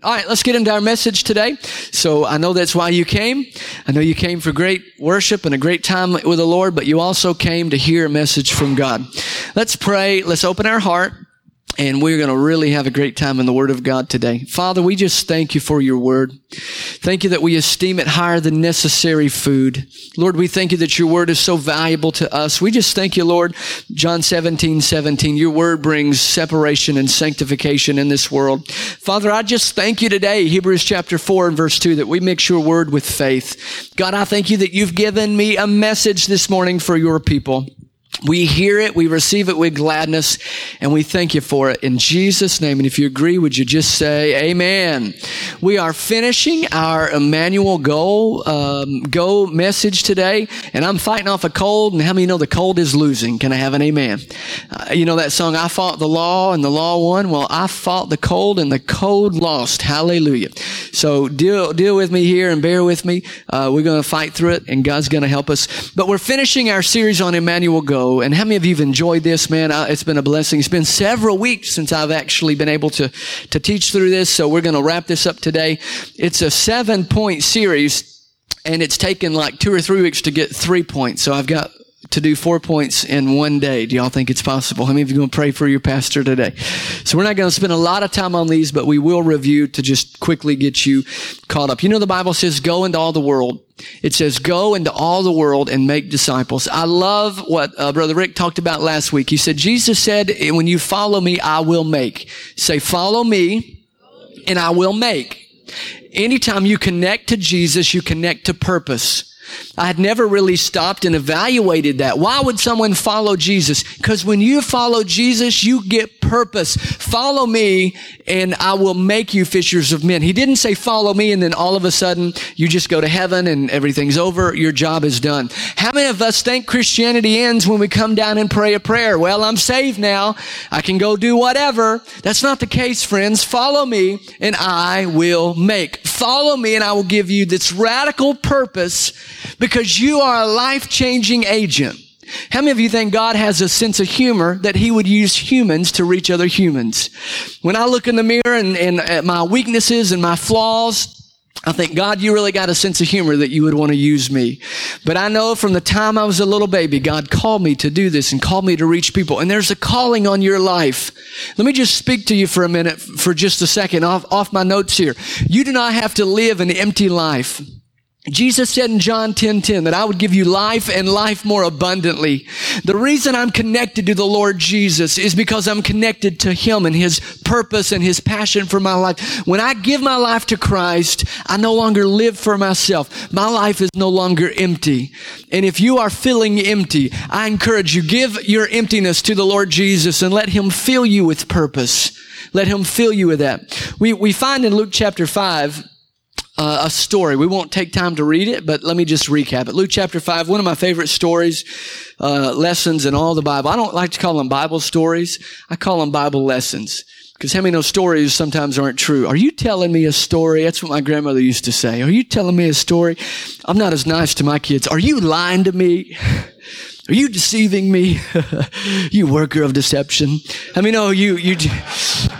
All right, let's get into our message today. So I know that's why you came. I know you came for great worship and a great time with the Lord, but you also came to hear a message from God. Let's pray. Let's open our heart and we're going to really have a great time in the Word of God today. Father, we just thank you for your Word. Thank you that we esteem it higher than necessary food. Lord, we thank you that your Word is so valuable to us. We just thank you, Lord, John 17, 17, your Word brings separation and sanctification in this world. Father, I just thank you today, Hebrews chapter 4 and verse 2, that we mix your Word with faith. God, I thank you that you've given me a message this morning for your people. We hear it, we receive it with gladness, and we thank you for it in Jesus' name. And if you agree, would you just say amen? We are finishing our Emmanuel Go, um, Go message today, and I'm fighting off a cold, and how many know the cold is losing? Can I have an amen? Uh, you know that song, I fought the law and the law won? Well, I fought the cold and the cold lost. Hallelujah. So deal, deal with me here and bear with me. Uh, we're going to fight through it, and God's going to help us. But we're finishing our series on Emmanuel Go. And how many of you have enjoyed this, man? It's been a blessing. It's been several weeks since I've actually been able to, to teach through this. So we're going to wrap this up today. It's a seven point series and it's taken like two or three weeks to get three points. So I've got to do four points in one day. Do y'all think it's possible? How many of you going to pray for your pastor today? So we're not going to spend a lot of time on these, but we will review to just quickly get you caught up. You know, the Bible says, go into all the world. It says, go into all the world and make disciples. I love what uh, Brother Rick talked about last week. He said, Jesus said, when you follow me, I will make. Say, follow me and I will make. Anytime you connect to Jesus, you connect to purpose. I had never really stopped and evaluated that. Why would someone follow Jesus? Because when you follow Jesus, you get purpose. Follow me and I will make you fishers of men. He didn't say follow me and then all of a sudden you just go to heaven and everything's over. Your job is done. How many of us think Christianity ends when we come down and pray a prayer? Well, I'm saved now. I can go do whatever. That's not the case, friends. Follow me and I will make. Follow me and I will give you this radical purpose because you are a life changing agent. How many of you think God has a sense of humor that He would use humans to reach other humans? When I look in the mirror and, and at my weaknesses and my flaws, I think, God, you really got a sense of humor that you would want to use me. But I know from the time I was a little baby, God called me to do this and called me to reach people. And there's a calling on your life. Let me just speak to you for a minute, for just a second, off, off my notes here. You do not have to live an empty life. Jesus said in John 10, 10 that I would give you life and life more abundantly. The reason I'm connected to the Lord Jesus is because I'm connected to Him and His purpose and His passion for my life. When I give my life to Christ, I no longer live for myself. My life is no longer empty. And if you are feeling empty, I encourage you, give your emptiness to the Lord Jesus and let Him fill you with purpose. Let Him fill you with that. We, we find in Luke chapter 5, uh, a story. We won't take time to read it, but let me just recap it. Luke chapter 5, one of my favorite stories, uh, lessons in all the Bible. I don't like to call them Bible stories. I call them Bible lessons. Because how many know stories sometimes aren't true? Are you telling me a story? That's what my grandmother used to say. Are you telling me a story? I'm not as nice to my kids. Are you lying to me? Are you deceiving me? you worker of deception. I mean, oh, you, you,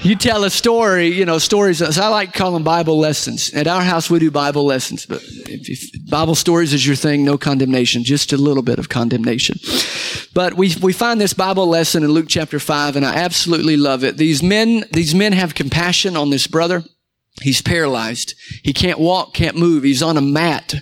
you tell a story, you know, stories. So I like calling Bible lessons. At our house, we do Bible lessons, but if, if Bible stories is your thing, no condemnation, just a little bit of condemnation. But we, we find this Bible lesson in Luke chapter five, and I absolutely love it. These men, these men have compassion on this brother. He's paralyzed. He can't walk, can't move. He's on a mat.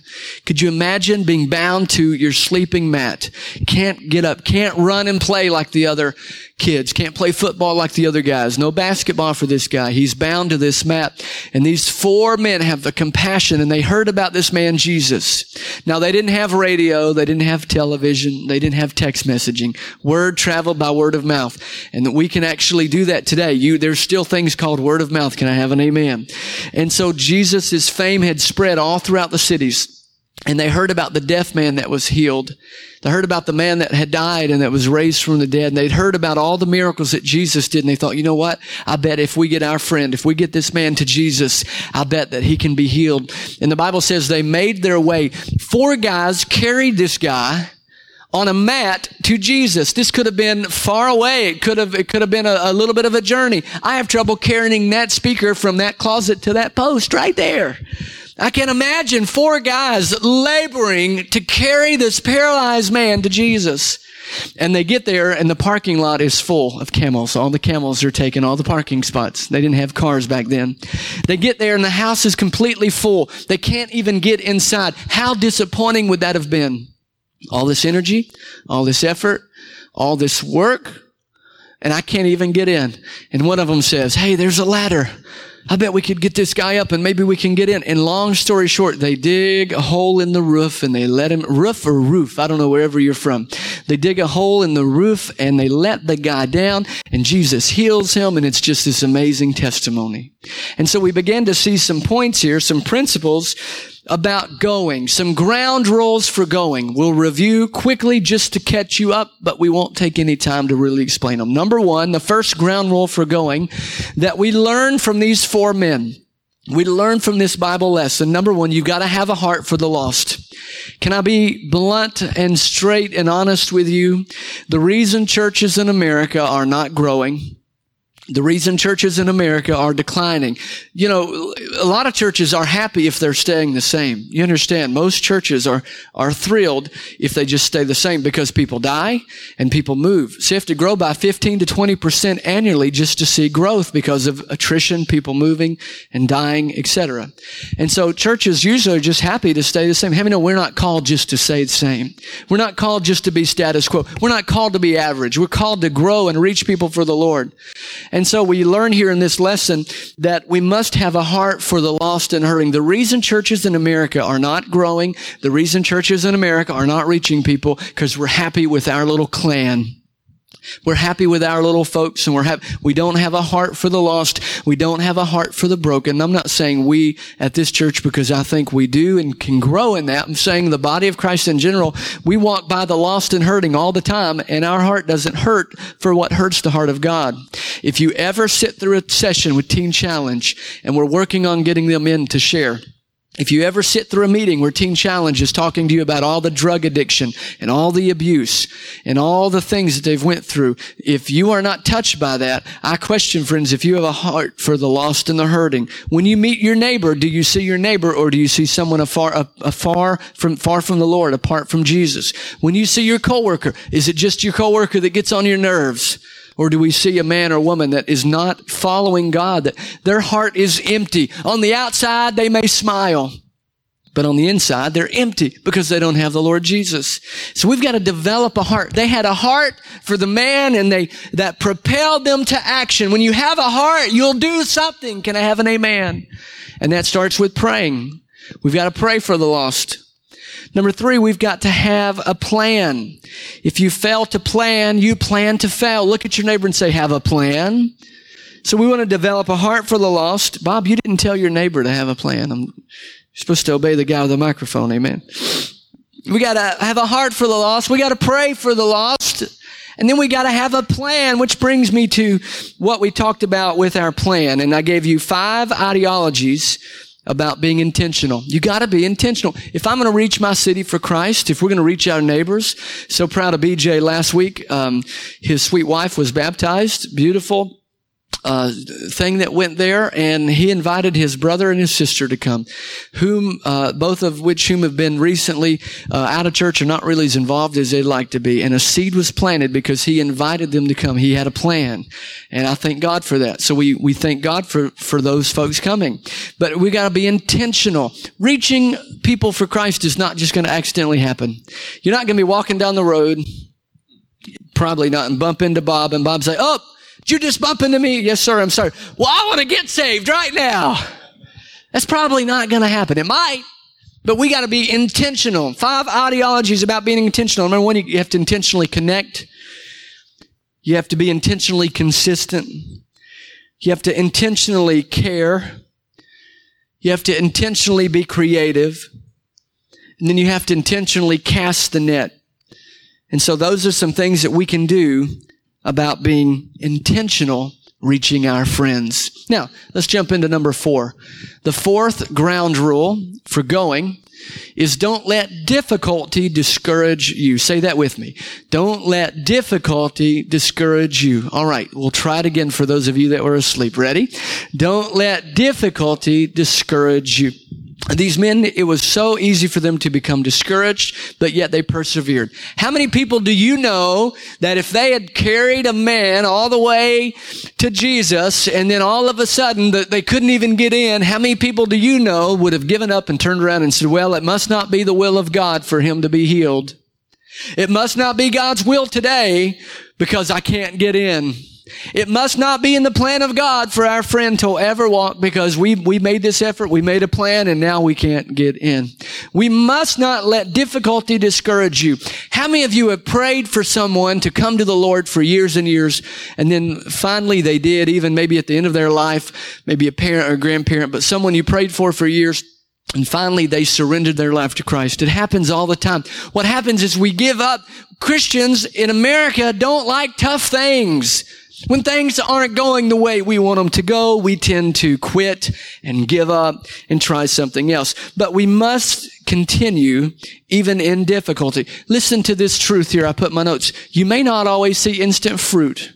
Could you imagine being bound to your sleeping mat? Can't get up, can't run and play like the other kids, can't play football like the other guys. No basketball for this guy. He's bound to this mat. And these four men have the compassion and they heard about this man, Jesus. Now they didn't have radio. They didn't have television. They didn't have text messaging. Word traveled by word of mouth. And we can actually do that today. You, there's still things called word of mouth. Can I have an amen? And so Jesus' fame had spread all throughout the cities. And they heard about the deaf man that was healed. They heard about the man that had died and that was raised from the dead. And they'd heard about all the miracles that Jesus did. And they thought, you know what? I bet if we get our friend, if we get this man to Jesus, I bet that he can be healed. And the Bible says they made their way. Four guys carried this guy on a mat to Jesus. This could have been far away. It could have, it could have been a, a little bit of a journey. I have trouble carrying that speaker from that closet to that post right there. I can imagine four guys laboring to carry this paralyzed man to Jesus. And they get there and the parking lot is full of camels. All the camels are taking all the parking spots. They didn't have cars back then. They get there and the house is completely full. They can't even get inside. How disappointing would that have been? All this energy, all this effort, all this work, and I can't even get in. And one of them says, Hey, there's a ladder. I bet we could get this guy up and maybe we can get in. And long story short, they dig a hole in the roof and they let him, roof or roof, I don't know wherever you're from. They dig a hole in the roof and they let the guy down and Jesus heals him and it's just this amazing testimony. And so we began to see some points here, some principles about going, some ground rules for going. We'll review quickly just to catch you up, but we won't take any time to really explain them. Number one, the first ground rule for going that we learn from these four men. We learn from this Bible lesson. Number one, you've gotta have a heart for the lost. Can I be blunt and straight and honest with you? The reason churches in America are not growing the reason churches in America are declining. You know, a lot of churches are happy if they're staying the same. You understand? Most churches are, are thrilled if they just stay the same because people die and people move. So you have to grow by 15 to 20% annually just to see growth because of attrition, people moving and dying, etc. And so churches usually are just happy to stay the same. How many know we're not called just to stay the same? We're not called just to be status quo. We're not called to be average. We're called to grow and reach people for the Lord. So we learn here in this lesson that we must have a heart for the lost and hurting. The reason churches in America are not growing, the reason churches in America are not reaching people, because we're happy with our little clan. We're happy with our little folks and we're happy. We don't have a heart for the lost. We don't have a heart for the broken. I'm not saying we at this church because I think we do and can grow in that. I'm saying the body of Christ in general, we walk by the lost and hurting all the time and our heart doesn't hurt for what hurts the heart of God. If you ever sit through a session with Teen Challenge and we're working on getting them in to share, if you ever sit through a meeting where Teen Challenge is talking to you about all the drug addiction and all the abuse and all the things that they've went through, if you are not touched by that, I question, friends, if you have a heart for the lost and the hurting. When you meet your neighbor, do you see your neighbor or do you see someone afar, afar from, far from the Lord, apart from Jesus? When you see your coworker, is it just your coworker that gets on your nerves? Or do we see a man or woman that is not following God, that their heart is empty? On the outside, they may smile, but on the inside, they're empty because they don't have the Lord Jesus. So we've got to develop a heart. They had a heart for the man and they, that propelled them to action. When you have a heart, you'll do something. Can I have an amen? And that starts with praying. We've got to pray for the lost. Number three, we've got to have a plan. If you fail to plan, you plan to fail. Look at your neighbor and say, have a plan. So we want to develop a heart for the lost. Bob, you didn't tell your neighbor to have a plan. I'm, supposed to obey the guy with the microphone. Amen. We got to have a heart for the lost. We got to pray for the lost. And then we got to have a plan, which brings me to what we talked about with our plan. And I gave you five ideologies about being intentional. You got to be intentional. If I'm to reach my city for Christ, if we're to reach our neighbors, so proud of BJ last week. Um, his sweet wife was baptized. Beautiful uh, thing that went there, and he invited his brother and his sister to come, whom uh, both of which whom have been recently uh, out of church or not really as involved as they'd like to be. And a seed was planted because he invited them to come. He had a plan, and I thank God for that. So we we thank God for for those folks coming, but we got to be intentional. Reaching people for Christ is not just going to accidentally happen. You're not going to be walking down the road, probably not, and bump into Bob, and Bob say, "Oh." Did you just bump into me? Yes, sir. I'm sorry. Well, I want to get saved right now. Oh. That's probably not going to happen. It might, but we got to be intentional. Five ideologies about being intentional. Number one, you have to intentionally connect. You have to be intentionally consistent. You have to intentionally care. You have to intentionally be creative. And then you have to intentionally cast the net. And so those are some things that we can do about being intentional reaching our friends. Now, let's jump into number four. The fourth ground rule for going is don't let difficulty discourage you. Say that with me. Don't let difficulty discourage you. All right. We'll try it again for those of you that were asleep. Ready? Don't let difficulty discourage you. These men, it was so easy for them to become discouraged, but yet they persevered. How many people do you know that if they had carried a man all the way to Jesus and then all of a sudden that they couldn't even get in, how many people do you know would have given up and turned around and said, well, it must not be the will of God for him to be healed. It must not be God's will today because I can't get in. It must not be in the plan of God for our friend to ever walk because we, we made this effort, we made a plan, and now we can't get in. We must not let difficulty discourage you. How many of you have prayed for someone to come to the Lord for years and years, and then finally they did, even maybe at the end of their life, maybe a parent or a grandparent, but someone you prayed for for years, and finally, they surrendered their life to Christ. It happens all the time. What happens is we give up. Christians in America don't like tough things. When things aren't going the way we want them to go, we tend to quit and give up and try something else. But we must continue even in difficulty. Listen to this truth here. I put my notes. You may not always see instant fruit.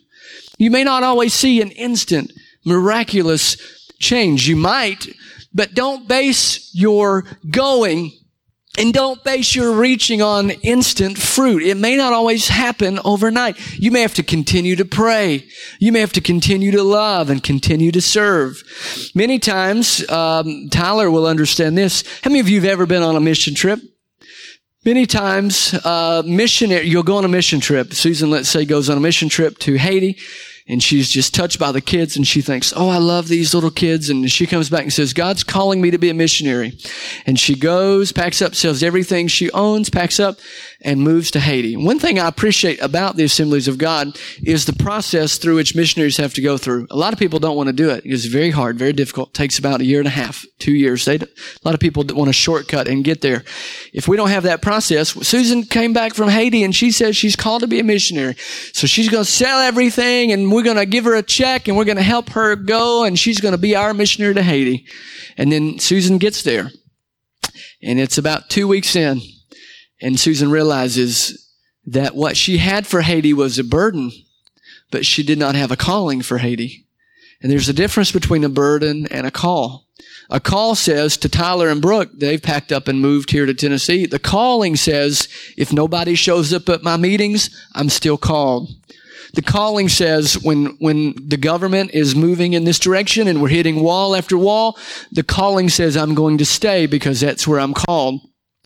You may not always see an instant miraculous change. You might, but don't base your going and don't base your reaching on instant fruit. It may not always happen overnight. You may have to continue to pray. You may have to continue to love and continue to serve. Many times, um, Tyler will understand this. How many of you have ever been on a mission trip? Many times, uh, missionary, you'll go on a mission trip. Susan, let's say, goes on a mission trip to Haiti and she's just touched by the kids and she thinks, Oh, I love these little kids. And she comes back and says, God's calling me to be a missionary. And she goes, packs up, sells everything she owns, packs up and moves to Haiti. One thing I appreciate about the Assemblies of God is the process through which missionaries have to go through. A lot of people don't want to do it. It's very hard, very difficult. It takes about a year and a half, two years. They, a lot of people want a shortcut and get there. If we don't have that process, Susan came back from Haiti and she says she's called to be a missionary. So she's going to sell everything and we're going to give her a check and we're going to help her go and she's going to be our missionary to Haiti. And then Susan gets there and it's about two weeks in and Susan realizes that what she had for Haiti was a burden, but she did not have a calling for Haiti. And there's a difference between a burden and a call. A call says to Tyler and Brooke, they've packed up and moved here to Tennessee. The calling says, if nobody shows up at my meetings, I'm still called. The calling says when, when the government is moving in this direction and we're hitting wall after wall, the calling says I'm going to stay because that's where I'm called.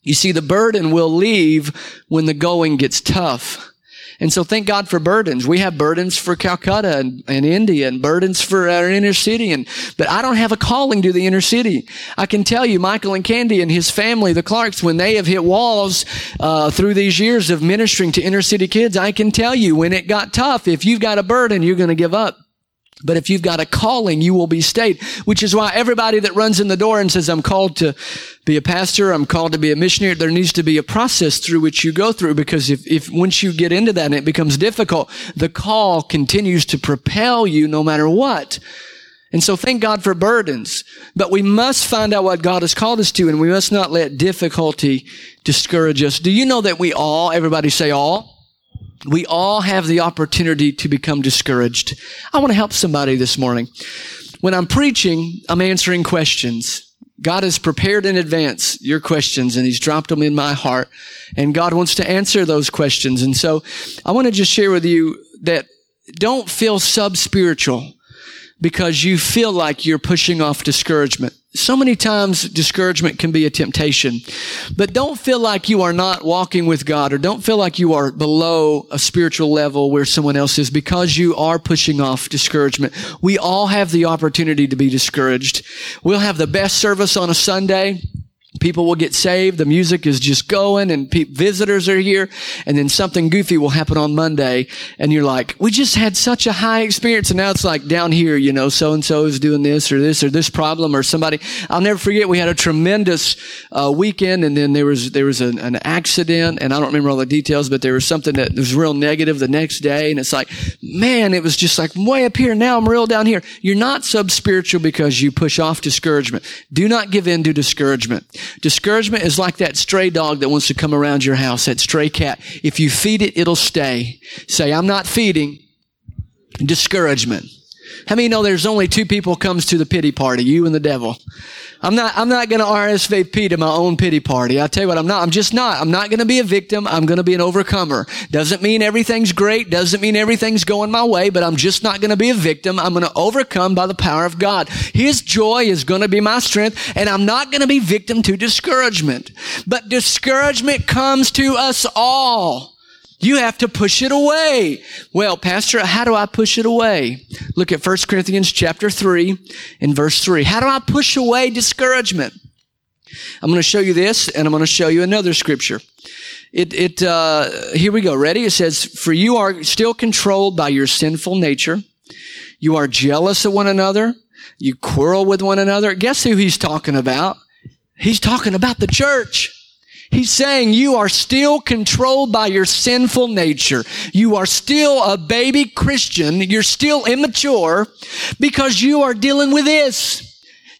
You see, the burden will leave when the going gets tough. And so thank God for burdens. We have burdens for Calcutta and, and, India and burdens for our inner city. And, but I don't have a calling to the inner city. I can tell you, Michael and Candy and his family, the Clarks, when they have hit walls, uh, through these years of ministering to inner city kids, I can tell you when it got tough, if you've got a burden, you're going to give up. But if you've got a calling, you will be stayed, which is why everybody that runs in the door and says, I'm called to be a pastor, I'm called to be a missionary, there needs to be a process through which you go through because if, if once you get into that and it becomes difficult, the call continues to propel you no matter what. And so thank God for burdens, but we must find out what God has called us to and we must not let difficulty discourage us. Do you know that we all, everybody say all? We all have the opportunity to become discouraged. I want to help somebody this morning. When I'm preaching, I'm answering questions. God has prepared in advance your questions and He's dropped them in my heart. And God wants to answer those questions. And so I want to just share with you that don't feel sub spiritual because you feel like you're pushing off discouragement. So many times discouragement can be a temptation, but don't feel like you are not walking with God or don't feel like you are below a spiritual level where someone else is because you are pushing off discouragement. We all have the opportunity to be discouraged. We'll have the best service on a Sunday people will get saved. The music is just going and pe- visitors are here. And then something goofy will happen on Monday. And you're like, we just had such a high experience. And now it's like down here, you know, so and so is doing this or this or this problem or somebody. I'll never forget. We had a tremendous uh, weekend and then there was, there was an, an accident and I don't remember all the details, but there was something that was real negative the next day. And it's like, man, it was just like way up here. Now I'm real down here. You're not sub spiritual because you push off discouragement. Do not give in to discouragement. Discouragement is like that stray dog that wants to come around your house, that stray cat. If you feed it, it'll stay. Say, I'm not feeding discouragement. How many know there's only two people comes to the pity party, you and the devil? I'm not, I'm not going to RSVP to my own pity party. I tell you what, I'm not, I'm just not. I'm not going to be a victim. I'm going to be an overcomer. Doesn't mean everything's great. Doesn't mean everything's going my way, but I'm just not going to be a victim. I'm going to overcome by the power of God. His joy is going to be my strength, and I'm not going to be victim to discouragement. But discouragement comes to us all. You have to push it away. Well, pastor, how do I push it away? Look at 1 Corinthians chapter 3 and verse 3. How do I push away discouragement? I'm going to show you this and I'm going to show you another scripture. It, it, uh, here we go. Ready? It says, for you are still controlled by your sinful nature. You are jealous of one another. You quarrel with one another. Guess who he's talking about? He's talking about the church. He's saying you are still controlled by your sinful nature. You are still a baby Christian. You're still immature because you are dealing with this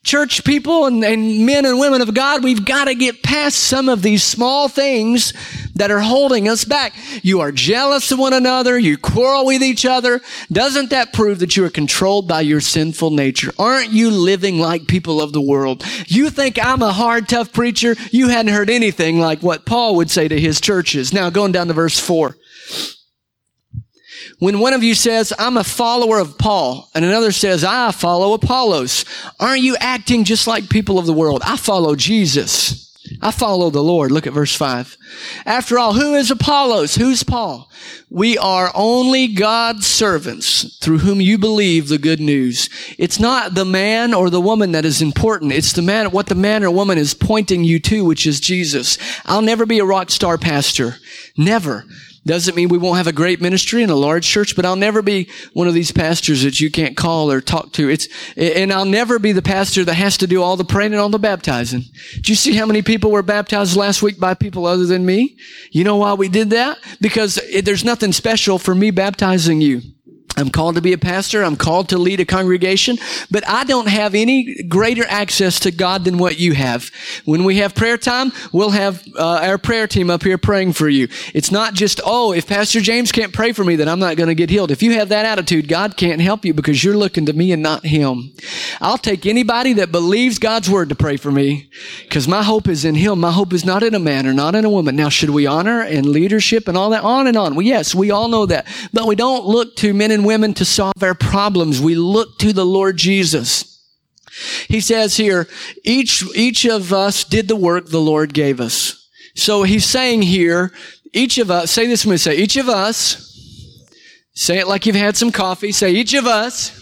church people and, and, men and women of God, we've got to get past some of these small things that are holding us back. You are jealous of one another. You quarrel with each other. Doesn't that prove that you are controlled by your sinful nature? Aren't you living like people of the world? You think I'm a hard, tough preacher? You hadn't heard anything like what Paul would say to his churches. Now going down to verse four. When one of you says, I'm a follower of Paul, and another says, I follow Apollos, aren't you acting just like people of the world? I follow Jesus. I follow the Lord. Look at verse 5. After all, who is Apollos? Who's Paul? We are only God's servants through whom you believe the good news. It's not the man or the woman that is important. It's the man, what the man or woman is pointing you to, which is Jesus. I'll never be a rock star pastor. Never. Doesn't mean we won't have a great ministry and a large church, but I'll never be one of these pastors that you can't call or talk to. It's, and I'll never be the pastor that has to do all the praying and all the baptizing. Do you see how many people were baptized last week by people other than me? You know why we did that? Because it, there's nothing special for me baptizing you. I'm called to be a pastor. I'm called to lead a congregation, but I don't have any greater access to God than what you have. When we have prayer time, we'll have uh, our prayer team up here praying for you. It's not just, oh, if Pastor James can't pray for me, then I'm not going to get healed. If you have that attitude, God can't help you because you're looking to me and not Him. I'll take anybody that believes God's word to pray for me because my hope is in Him. My hope is not in a man or not in a woman. Now, should we honor and leadership and all that? On and on. Well, yes, we all know that, but we don't look to men and women to solve our problems. We look to the Lord Jesus. He says here, each, each of us did the work the Lord gave us. So he's saying here, each of us, say this when me, say, each of us, say it like you've had some coffee, say, each of us,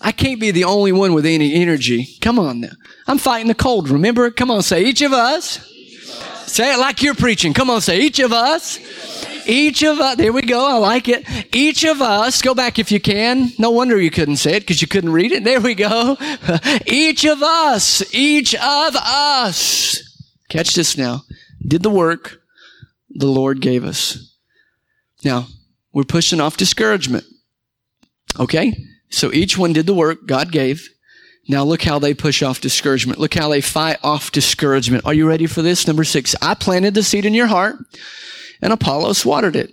I can't be the only one with any energy. Come on now. I'm fighting the cold, remember? Come on, say, each of us. Say it like you're preaching. Come on, say, each of us each of us, there we go, I like it. Each of us, go back if you can. No wonder you couldn't say it because you couldn't read it. There we go. each of us, each of us, catch this now, did the work the Lord gave us. Now, we're pushing off discouragement. Okay? So each one did the work God gave. Now look how they push off discouragement. Look how they fight off discouragement. Are you ready for this? Number six. I planted the seed in your heart and Apollos watered it.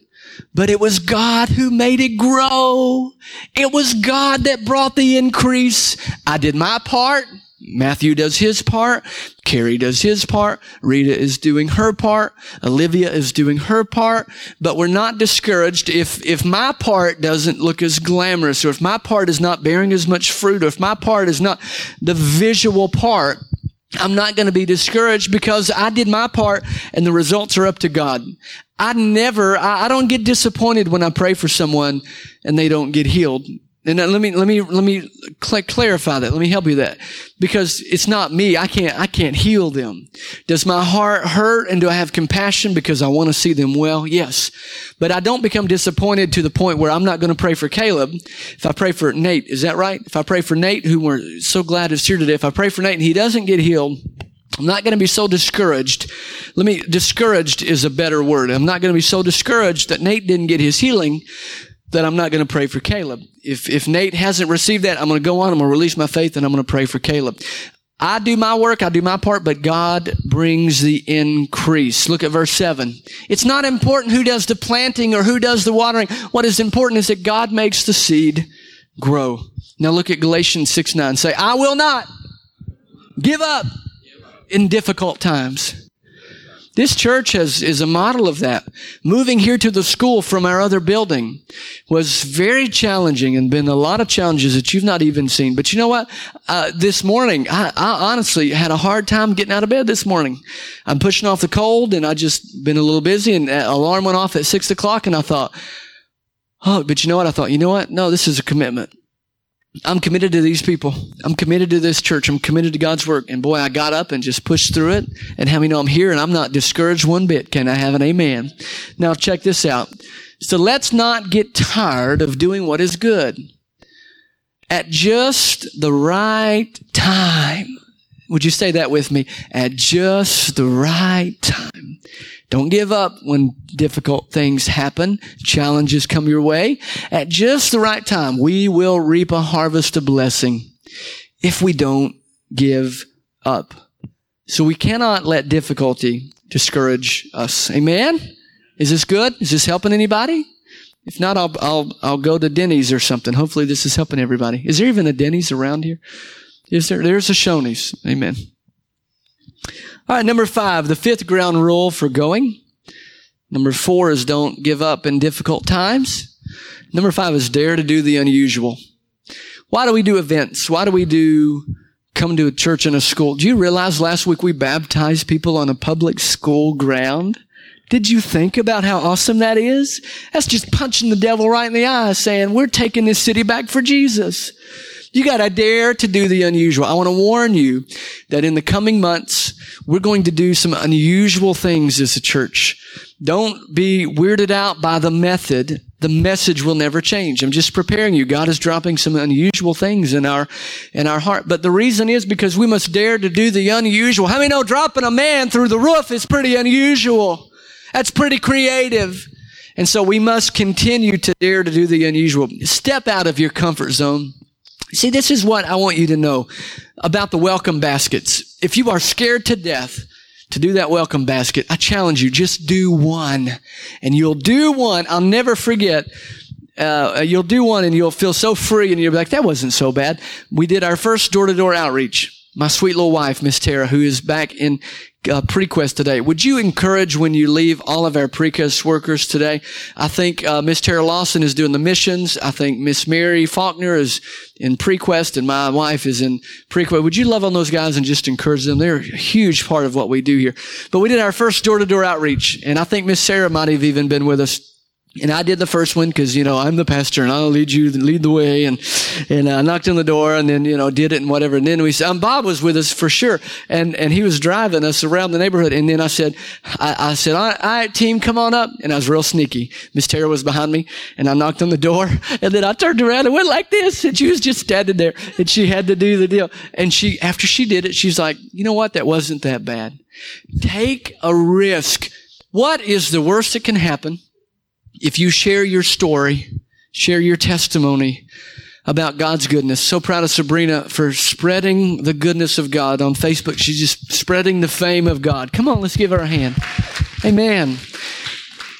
But it was God who made it grow. It was God that brought the increase. I did my part. Matthew does his part. Carrie does his part. Rita is doing her part. Olivia is doing her part. But we're not discouraged if, if my part doesn't look as glamorous or if my part is not bearing as much fruit or if my part is not the visual part I'm not going to be discouraged because I did my part and the results are up to God. I never, I, I, don't get disappointed when I pray for someone and they don't get healed. And let me, let me, let me cl- clarify that. Let me help you that. Because it's not me. I can't, I can't heal them. Does my heart hurt and do I have compassion because I want to see them well? Yes. But I don't become disappointed to the point where I'm not going to pray for Caleb. If I pray for Nate, is that right? If I pray for Nate, who we're so glad is here today, if I pray for Nate and he doesn't get healed, I'm not going to be so discouraged. Let me, discouraged is a better word. I'm not going to be so discouraged that Nate didn't get his healing that I'm not going to pray for Caleb. If, if Nate hasn't received that, I'm going to go on, I'm going to release my faith, and I'm going to pray for Caleb. I do my work, I do my part, but God brings the increase. Look at verse 7. It's not important who does the planting or who does the watering. What is important is that God makes the seed grow. Now look at Galatians 6 9. Say, I will not give up in difficult times. This church has, is a model of that. Moving here to the school from our other building was very challenging and been a lot of challenges that you've not even seen. But you know what? Uh, this morning, I, I, honestly had a hard time getting out of bed this morning. I'm pushing off the cold and I just been a little busy and alarm went off at six o'clock and I thought, oh, but you know what? I thought, you know what? No, this is a commitment. I'm committed to these people. I'm committed to this church. I'm committed to God's work. And boy, I got up and just pushed through it. And how many know I'm here and I'm not discouraged one bit? Can I have an amen? Now check this out. So let's not get tired of doing what is good. At just the right time. Would you say that with me? At just the right time. Don't give up when difficult things happen, challenges come your way. At just the right time, we will reap a harvest of blessing if we don't give up. So we cannot let difficulty discourage us. Amen? Is this good? Is this helping anybody? If not, I'll, I'll, I'll go to Denny's or something. Hopefully this is helping everybody. Is there even a Denny's around here? Is there? There's a Shoney's. Amen. All right, number five, the fifth ground rule for going. Number four is don't give up in difficult times. Number five is dare to do the unusual. Why do we do events? Why do we do come to a church and a school? Do you realize last week we baptized people on a public school ground? Did you think about how awesome that is? That's just punching the devil right in the eye saying, we're taking this city back for Jesus. You gotta dare to do the unusual. I want to warn you that in the coming months, we're going to do some unusual things as a church. Don't be weirded out by the method. The message will never change. I'm just preparing you. God is dropping some unusual things in our, in our heart. But the reason is because we must dare to do the unusual. How many know dropping a man through the roof is pretty unusual? That's pretty creative. And so we must continue to dare to do the unusual. Step out of your comfort zone. See, this is what I want you to know about the welcome baskets. If you are scared to death to do that welcome basket, I challenge you, just do one. And you'll do one. I'll never forget. Uh, you'll do one and you'll feel so free and you'll be like, that wasn't so bad. We did our first door to door outreach. My sweet little wife, Miss Tara, who is back in uh, Prequest today. Would you encourage when you leave all of our Prequest workers today? I think uh, Miss Tara Lawson is doing the missions. I think Miss Mary Faulkner is in Prequest, and my wife is in Prequest. Would you love on those guys and just encourage them? They're a huge part of what we do here. But we did our first door to door outreach, and I think Miss Sarah might have even been with us and I did the first one because, you know, I'm the pastor and I'll lead you, lead the way. And, and I knocked on the door and then, you know, did it and whatever. And then we said, um, Bob was with us for sure. And, and he was driving us around the neighborhood. And then I said, I, I said, all right, all right, team, come on up. And I was real sneaky. Miss Tara was behind me and I knocked on the door and then I turned around and went like this. And she was just standing there and she had to do the deal. And she, after she did it, she's like, you know what? That wasn't that bad. Take a risk. What is the worst that can happen? If you share your story, share your testimony about God's goodness. So proud of Sabrina for spreading the goodness of God on Facebook. She's just spreading the fame of God. Come on, let's give her a hand. Amen.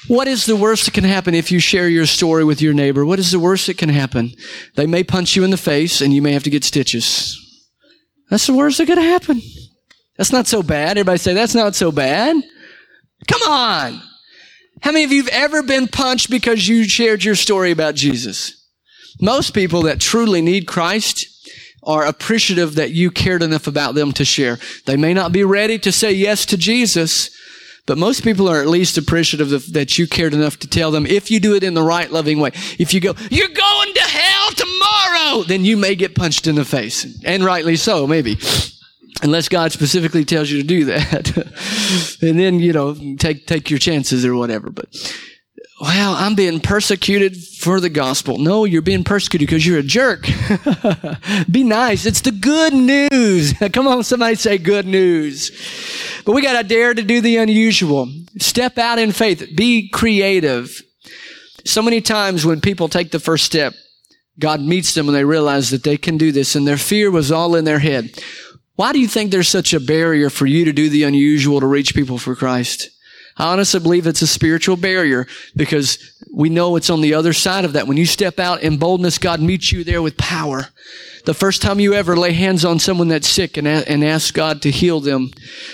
What is the worst that can happen if you share your story with your neighbor? What is the worst that can happen? They may punch you in the face and you may have to get stitches. That's the worst that could happen. That's not so bad. Everybody say, that's not so bad. Come on. How many of you have ever been punched because you shared your story about Jesus? Most people that truly need Christ are appreciative that you cared enough about them to share. They may not be ready to say yes to Jesus, but most people are at least appreciative that you cared enough to tell them if you do it in the right loving way. If you go, you're going to hell tomorrow then you may get punched in the face. And rightly so, maybe. Unless God specifically tells you to do that. and then, you know, take, take your chances or whatever. But, well, I'm being persecuted for the gospel. No, you're being persecuted because you're a jerk. Be nice. It's the good news. Come on, somebody say good news. But we got to dare to do the unusual. Step out in faith. Be creative. So many times when people take the first step, God meets them and they realize that they can do this and their fear was all in their head. Why do you think there's such a barrier for you to do the unusual to reach people for Christ? I honestly believe it's a spiritual barrier because we know it's on the other side of that. When you step out in boldness, God meets you there with power. The first time you ever lay hands on someone that's sick and, and ask God to heal them,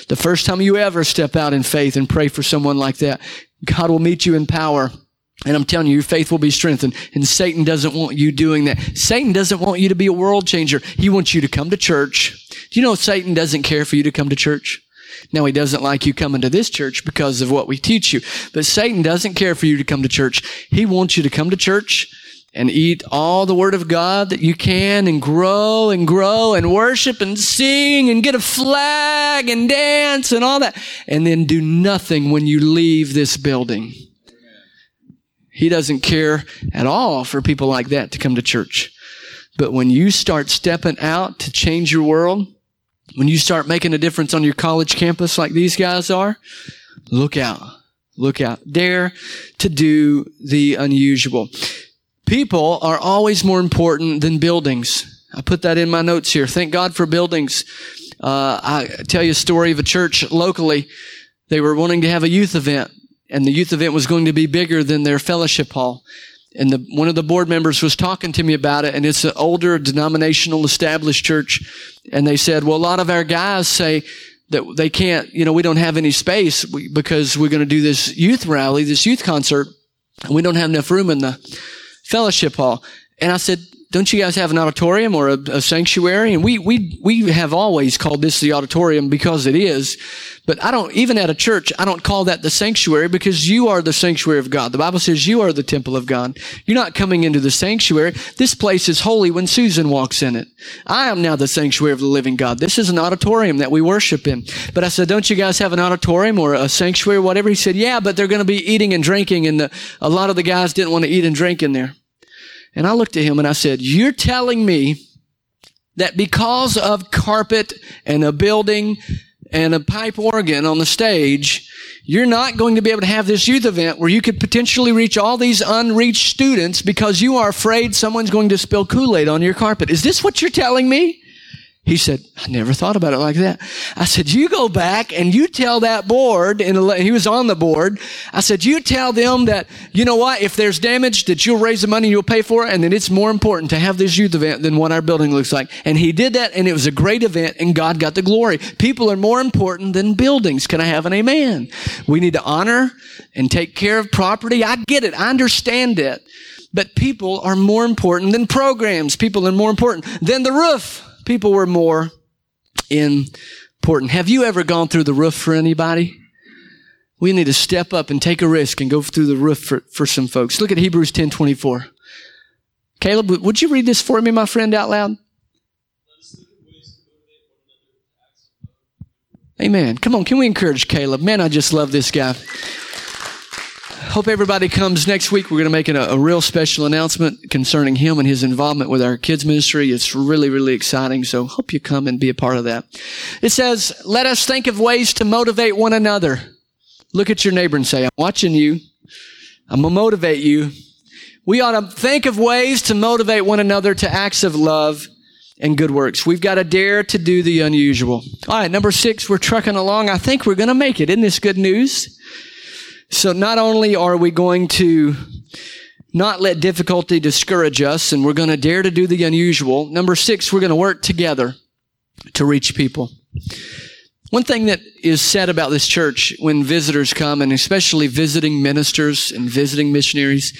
the first time you ever step out in faith and pray for someone like that, God will meet you in power. And I'm telling you, your faith will be strengthened. And Satan doesn't want you doing that. Satan doesn't want you to be a world changer. He wants you to come to church. Do you know Satan doesn't care for you to come to church? Now, he doesn't like you coming to this church because of what we teach you. But Satan doesn't care for you to come to church. He wants you to come to church and eat all the word of God that you can and grow and grow and worship and sing and get a flag and dance and all that. And then do nothing when you leave this building. He doesn't care at all for people like that to come to church. But when you start stepping out to change your world, when you start making a difference on your college campus like these guys are, look out. Look out. Dare to do the unusual. People are always more important than buildings. I put that in my notes here. Thank God for buildings. Uh, I tell you a story of a church locally. They were wanting to have a youth event and the youth event was going to be bigger than their fellowship hall. And the, one of the board members was talking to me about it, and it's an older denominational established church. And they said, well, a lot of our guys say that they can't, you know, we don't have any space because we're going to do this youth rally, this youth concert, and we don't have enough room in the fellowship hall. And I said, don't you guys have an auditorium or a, a, sanctuary? And we, we, we have always called this the auditorium because it is. But I don't, even at a church, I don't call that the sanctuary because you are the sanctuary of God. The Bible says you are the temple of God. You're not coming into the sanctuary. This place is holy when Susan walks in it. I am now the sanctuary of the living God. This is an auditorium that we worship in. But I said, don't you guys have an auditorium or a sanctuary or whatever? He said, yeah, but they're going to be eating and drinking and the, a lot of the guys didn't want to eat and drink in there. And I looked at him and I said, You're telling me that because of carpet and a building and a pipe organ on the stage, you're not going to be able to have this youth event where you could potentially reach all these unreached students because you are afraid someone's going to spill Kool-Aid on your carpet. Is this what you're telling me? He said, I never thought about it like that. I said, you go back and you tell that board, and he was on the board. I said, you tell them that, you know what, if there's damage, that you'll raise the money, you'll pay for it, and that it's more important to have this youth event than what our building looks like. And he did that, and it was a great event, and God got the glory. People are more important than buildings. Can I have an amen? We need to honor and take care of property. I get it. I understand it. But people are more important than programs. People are more important than the roof people were more important. Have you ever gone through the roof for anybody? We need to step up and take a risk and go through the roof for, for some folks. Look at Hebrews 10 24. Caleb, would you read this for me, my friend, out loud? Amen. Come on, can we encourage Caleb? Man, I just love this guy. Hope everybody comes next week. We're going to make a, a, real special announcement concerning him and his involvement with our kids ministry. It's really, really exciting. So hope you come and be a part of that. It says, let us think of ways to motivate one another. Look at your neighbor and say, I'm watching you. I'm going to motivate you. We ought to think of ways to motivate one another to acts of love and good works. We've got to dare to do the unusual. All right, number six, we're trucking along. I think we're going to make it. Isn't this good news? So not only are we going to not let difficulty discourage us and we're going to dare to do the unusual. Number six, we're going to work together to reach people. One thing that is said about this church when visitors come, and especially visiting ministers and visiting missionaries,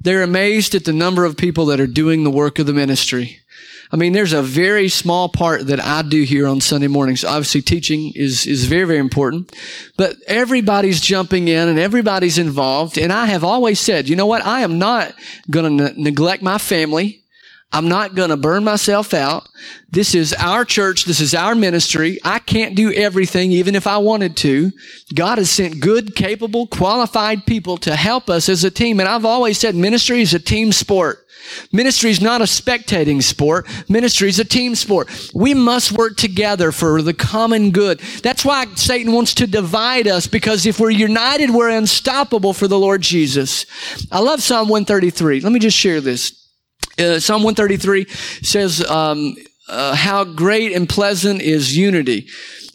they're amazed at the number of people that are doing the work of the ministry. I mean, there's a very small part that I do here on Sunday mornings. Obviously, teaching is, is very, very important, but everybody's jumping in and everybody's involved. And I have always said, you know what? I am not going to ne- neglect my family. I'm not going to burn myself out. This is our church. This is our ministry. I can't do everything, even if I wanted to. God has sent good, capable, qualified people to help us as a team. And I've always said ministry is a team sport. Ministry is not a spectating sport. Ministry is a team sport. We must work together for the common good. That's why Satan wants to divide us because if we're united, we're unstoppable for the Lord Jesus. I love Psalm 133. Let me just share this. Uh, Psalm 133 says, um, uh, how great and pleasant is unity.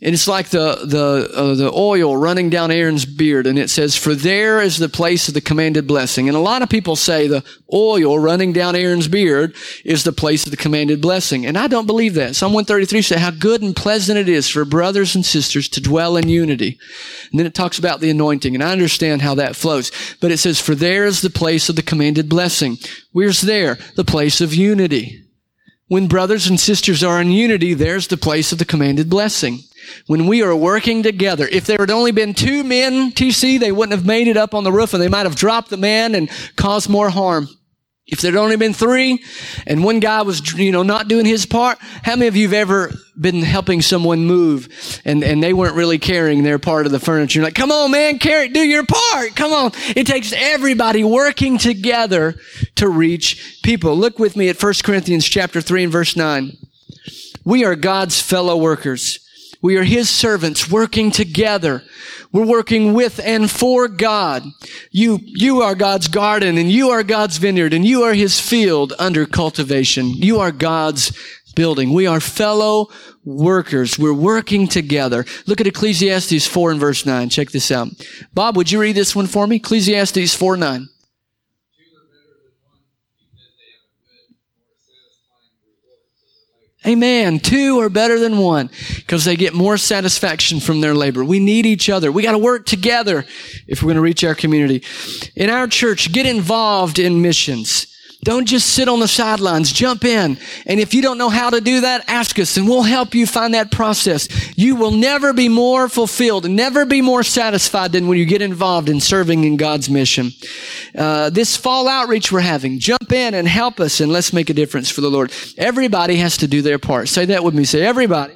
And it's like the the uh, the oil running down Aaron's beard, and it says, "For there is the place of the commanded blessing." And a lot of people say the oil running down Aaron's beard is the place of the commanded blessing, and I don't believe that. Psalm 133 says how good and pleasant it is for brothers and sisters to dwell in unity. And then it talks about the anointing, and I understand how that flows. But it says, "For there is the place of the commanded blessing." Where's there? The place of unity. When brothers and sisters are in unity, there's the place of the commanded blessing. When we are working together, if there had only been two men, TC, they wouldn't have made it up on the roof and they might have dropped the man and caused more harm. If there'd only been three and one guy was, you know, not doing his part, how many of you have ever been helping someone move and, and they weren't really carrying their part of the furniture? You're like, come on, man, carry, do your part. Come on. It takes everybody working together to reach people. Look with me at 1 Corinthians chapter 3 and verse 9. We are God's fellow workers. We are His servants working together. We're working with and for God. You, you are God's garden and you are God's vineyard and you are His field under cultivation. You are God's building. We are fellow workers. We're working together. Look at Ecclesiastes 4 and verse 9. Check this out. Bob, would you read this one for me? Ecclesiastes 4 9. Amen. Two are better than one because they get more satisfaction from their labor. We need each other. We got to work together if we're going to reach our community. In our church, get involved in missions. Don't just sit on the sidelines. Jump in. And if you don't know how to do that, ask us and we'll help you find that process. You will never be more fulfilled never be more satisfied than when you get involved in serving in God's mission. Uh, this fall outreach we're having, jump in and help us and let's make a difference for the Lord. Everybody has to do their part. Say that with me. Say everybody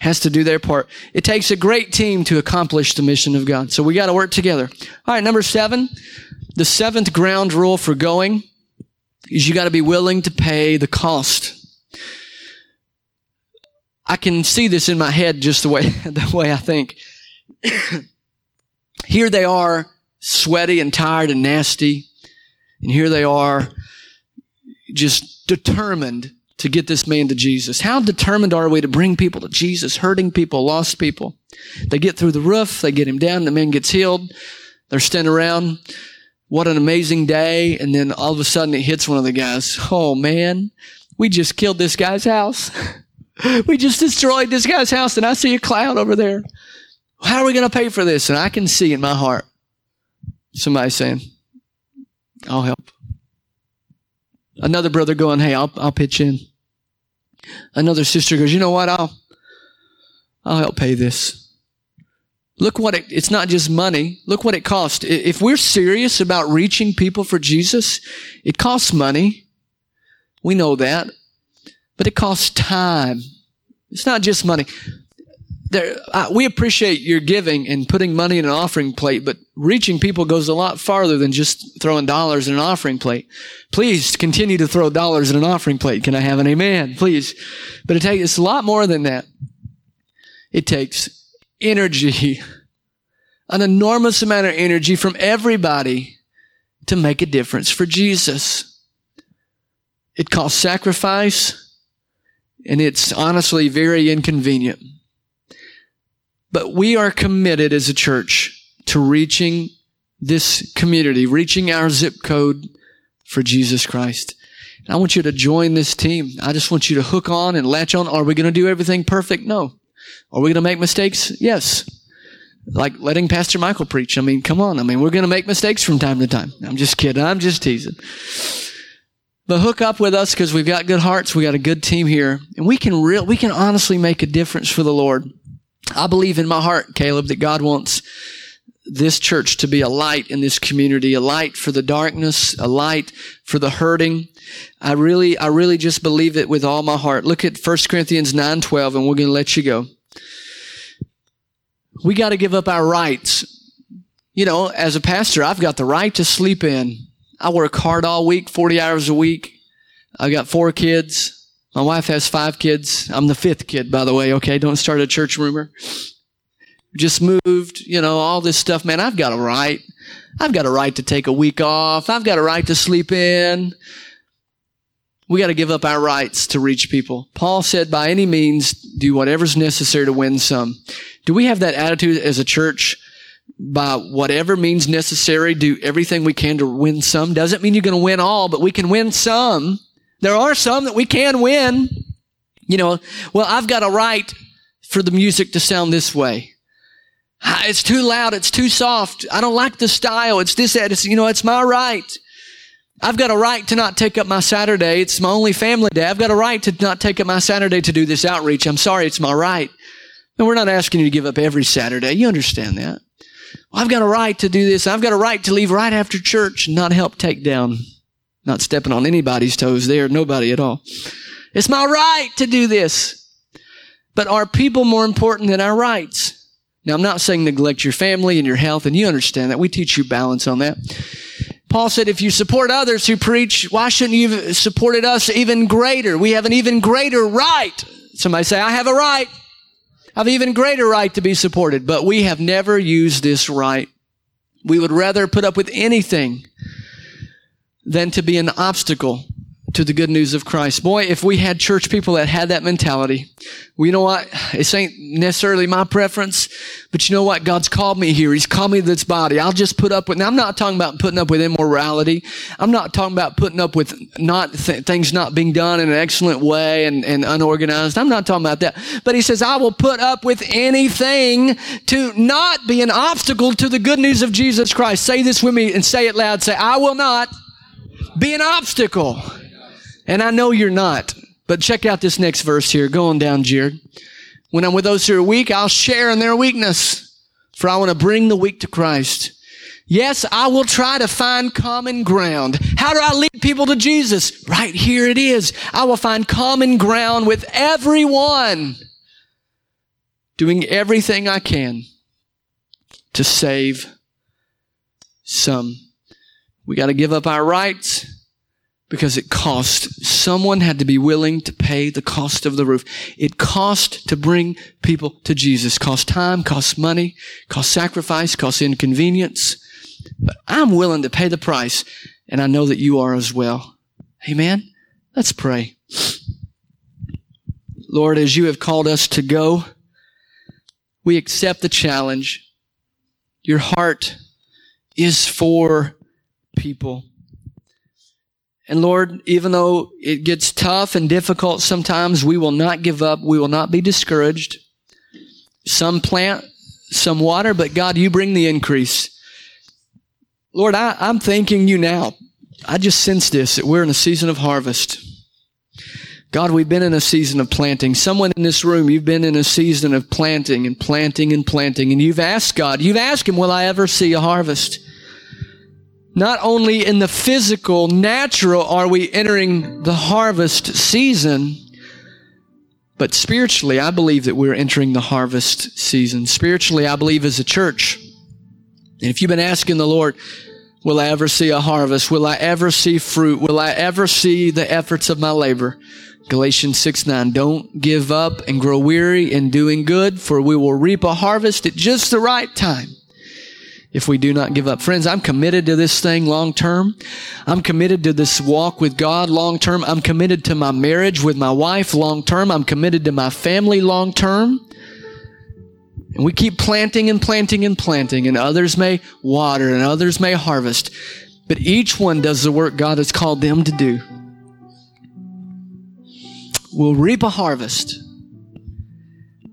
has to do their part. It takes a great team to accomplish the mission of God. So we got to work together. All right. Number seven, the seventh ground rule for going is you got to be willing to pay the cost. I can see this in my head just the way the way I think. here they are, sweaty and tired and nasty, and here they are, just determined to get this man to Jesus. How determined are we to bring people to Jesus? Hurting people, lost people. They get through the roof, they get him down, the man gets healed. They're standing around what an amazing day. And then all of a sudden it hits one of the guys. Oh man, we just killed this guy's house. we just destroyed this guy's house and I see a cloud over there. How are we going to pay for this? And I can see in my heart somebody saying, I'll help. Another brother going, Hey, I'll, I'll pitch in. Another sister goes, You know what? I'll, I'll help pay this. Look what it, it's not just money. Look what it costs. If we're serious about reaching people for Jesus, it costs money. We know that. But it costs time. It's not just money. There, we appreciate your giving and putting money in an offering plate, but reaching people goes a lot farther than just throwing dollars in an offering plate. Please continue to throw dollars in an offering plate. Can I have an amen? Please. But it takes, it's a lot more than that. It takes energy, an enormous amount of energy from everybody to make a difference for Jesus. It costs sacrifice and it's honestly very inconvenient. But we are committed as a church to reaching this community, reaching our zip code for Jesus Christ. And I want you to join this team. I just want you to hook on and latch on. Are we going to do everything perfect? No. Are we going to make mistakes? Yes. Like letting Pastor Michael preach. I mean, come on. I mean, we're going to make mistakes from time to time. I'm just kidding. I'm just teasing. But hook up with us because we've got good hearts. We got a good team here and we can real, we can honestly make a difference for the Lord. I believe in my heart, Caleb, that God wants this church to be a light in this community, a light for the darkness, a light for the hurting. I really, I really just believe it with all my heart. Look at 1 Corinthians 9, 12, and we're going to let you go. We got to give up our rights. You know, as a pastor, I've got the right to sleep in. I work hard all week, 40 hours a week. I've got four kids. My wife has five kids. I'm the fifth kid, by the way. Okay. Don't start a church rumor. Just moved, you know, all this stuff. Man, I've got a right. I've got a right to take a week off. I've got a right to sleep in. We got to give up our rights to reach people. Paul said, by any means, do whatever's necessary to win some. Do we have that attitude as a church? By whatever means necessary, do everything we can to win some. Doesn't mean you're going to win all, but we can win some. There are some that we can win. You know, well, I've got a right for the music to sound this way. Ah, it's too loud. It's too soft. I don't like the style. It's this, that. It's, you know, it's my right. I've got a right to not take up my Saturday. It's my only family day. I've got a right to not take up my Saturday to do this outreach. I'm sorry. It's my right. And we're not asking you to give up every Saturday. You understand that. Well, I've got a right to do this. I've got a right to leave right after church and not help take down, not stepping on anybody's toes there, nobody at all. It's my right to do this. But are people more important than our rights? Now, I'm not saying neglect your family and your health, and you understand that. We teach you balance on that. Paul said, if you support others who preach, why shouldn't you have supported us even greater? We have an even greater right. Somebody say, I have a right. Have even greater right to be supported, but we have never used this right. We would rather put up with anything than to be an obstacle to the good news of Christ. Boy, if we had church people that had that mentality, well, you know what? This ain't necessarily my preference, but you know what? God's called me here. He's called me to this body. I'll just put up with, now I'm not talking about putting up with immorality. I'm not talking about putting up with not, th- things not being done in an excellent way and, and unorganized. I'm not talking about that. But he says, I will put up with anything to not be an obstacle to the good news of Jesus Christ. Say this with me and say it loud. Say, I will not be an obstacle and I know you're not. But check out this next verse here. Going down, Jared. When I'm with those who are weak, I'll share in their weakness. For I want to bring the weak to Christ. Yes, I will try to find common ground. How do I lead people to Jesus? Right here it is. I will find common ground with everyone. Doing everything I can to save some. We got to give up our rights because it cost. Someone had to be willing to pay the cost of the roof. It cost to bring people to Jesus. Cost time, cost money, cost sacrifice, cost inconvenience. But I'm willing to pay the price, and I know that you are as well. Amen? Let's pray. Lord, as you have called us to go, we accept the challenge. Your heart is for people. And Lord, even though it gets tough and difficult sometimes, we will not give up. We will not be discouraged. Some plant, some water, but God, you bring the increase. Lord, I, I'm thanking you now. I just sense this, that we're in a season of harvest. God, we've been in a season of planting. Someone in this room, you've been in a season of planting and planting and planting, and you've asked God, you've asked Him, will I ever see a harvest? Not only in the physical, natural, are we entering the harvest season, but spiritually, I believe that we're entering the harvest season. Spiritually, I believe as a church. And if you've been asking the Lord, will I ever see a harvest? Will I ever see fruit? Will I ever see the efforts of my labor? Galatians 6 9. Don't give up and grow weary in doing good, for we will reap a harvest at just the right time if we do not give up. Friends, I'm committed to this thing long term. I'm committed to this walk with God long term. I'm committed to my marriage with my wife long term. I'm committed to my family long term. And we keep planting and planting and planting, and others may water and others may harvest. But each one does the work God has called them to do. We'll reap a harvest.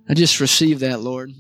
I just receive that, Lord.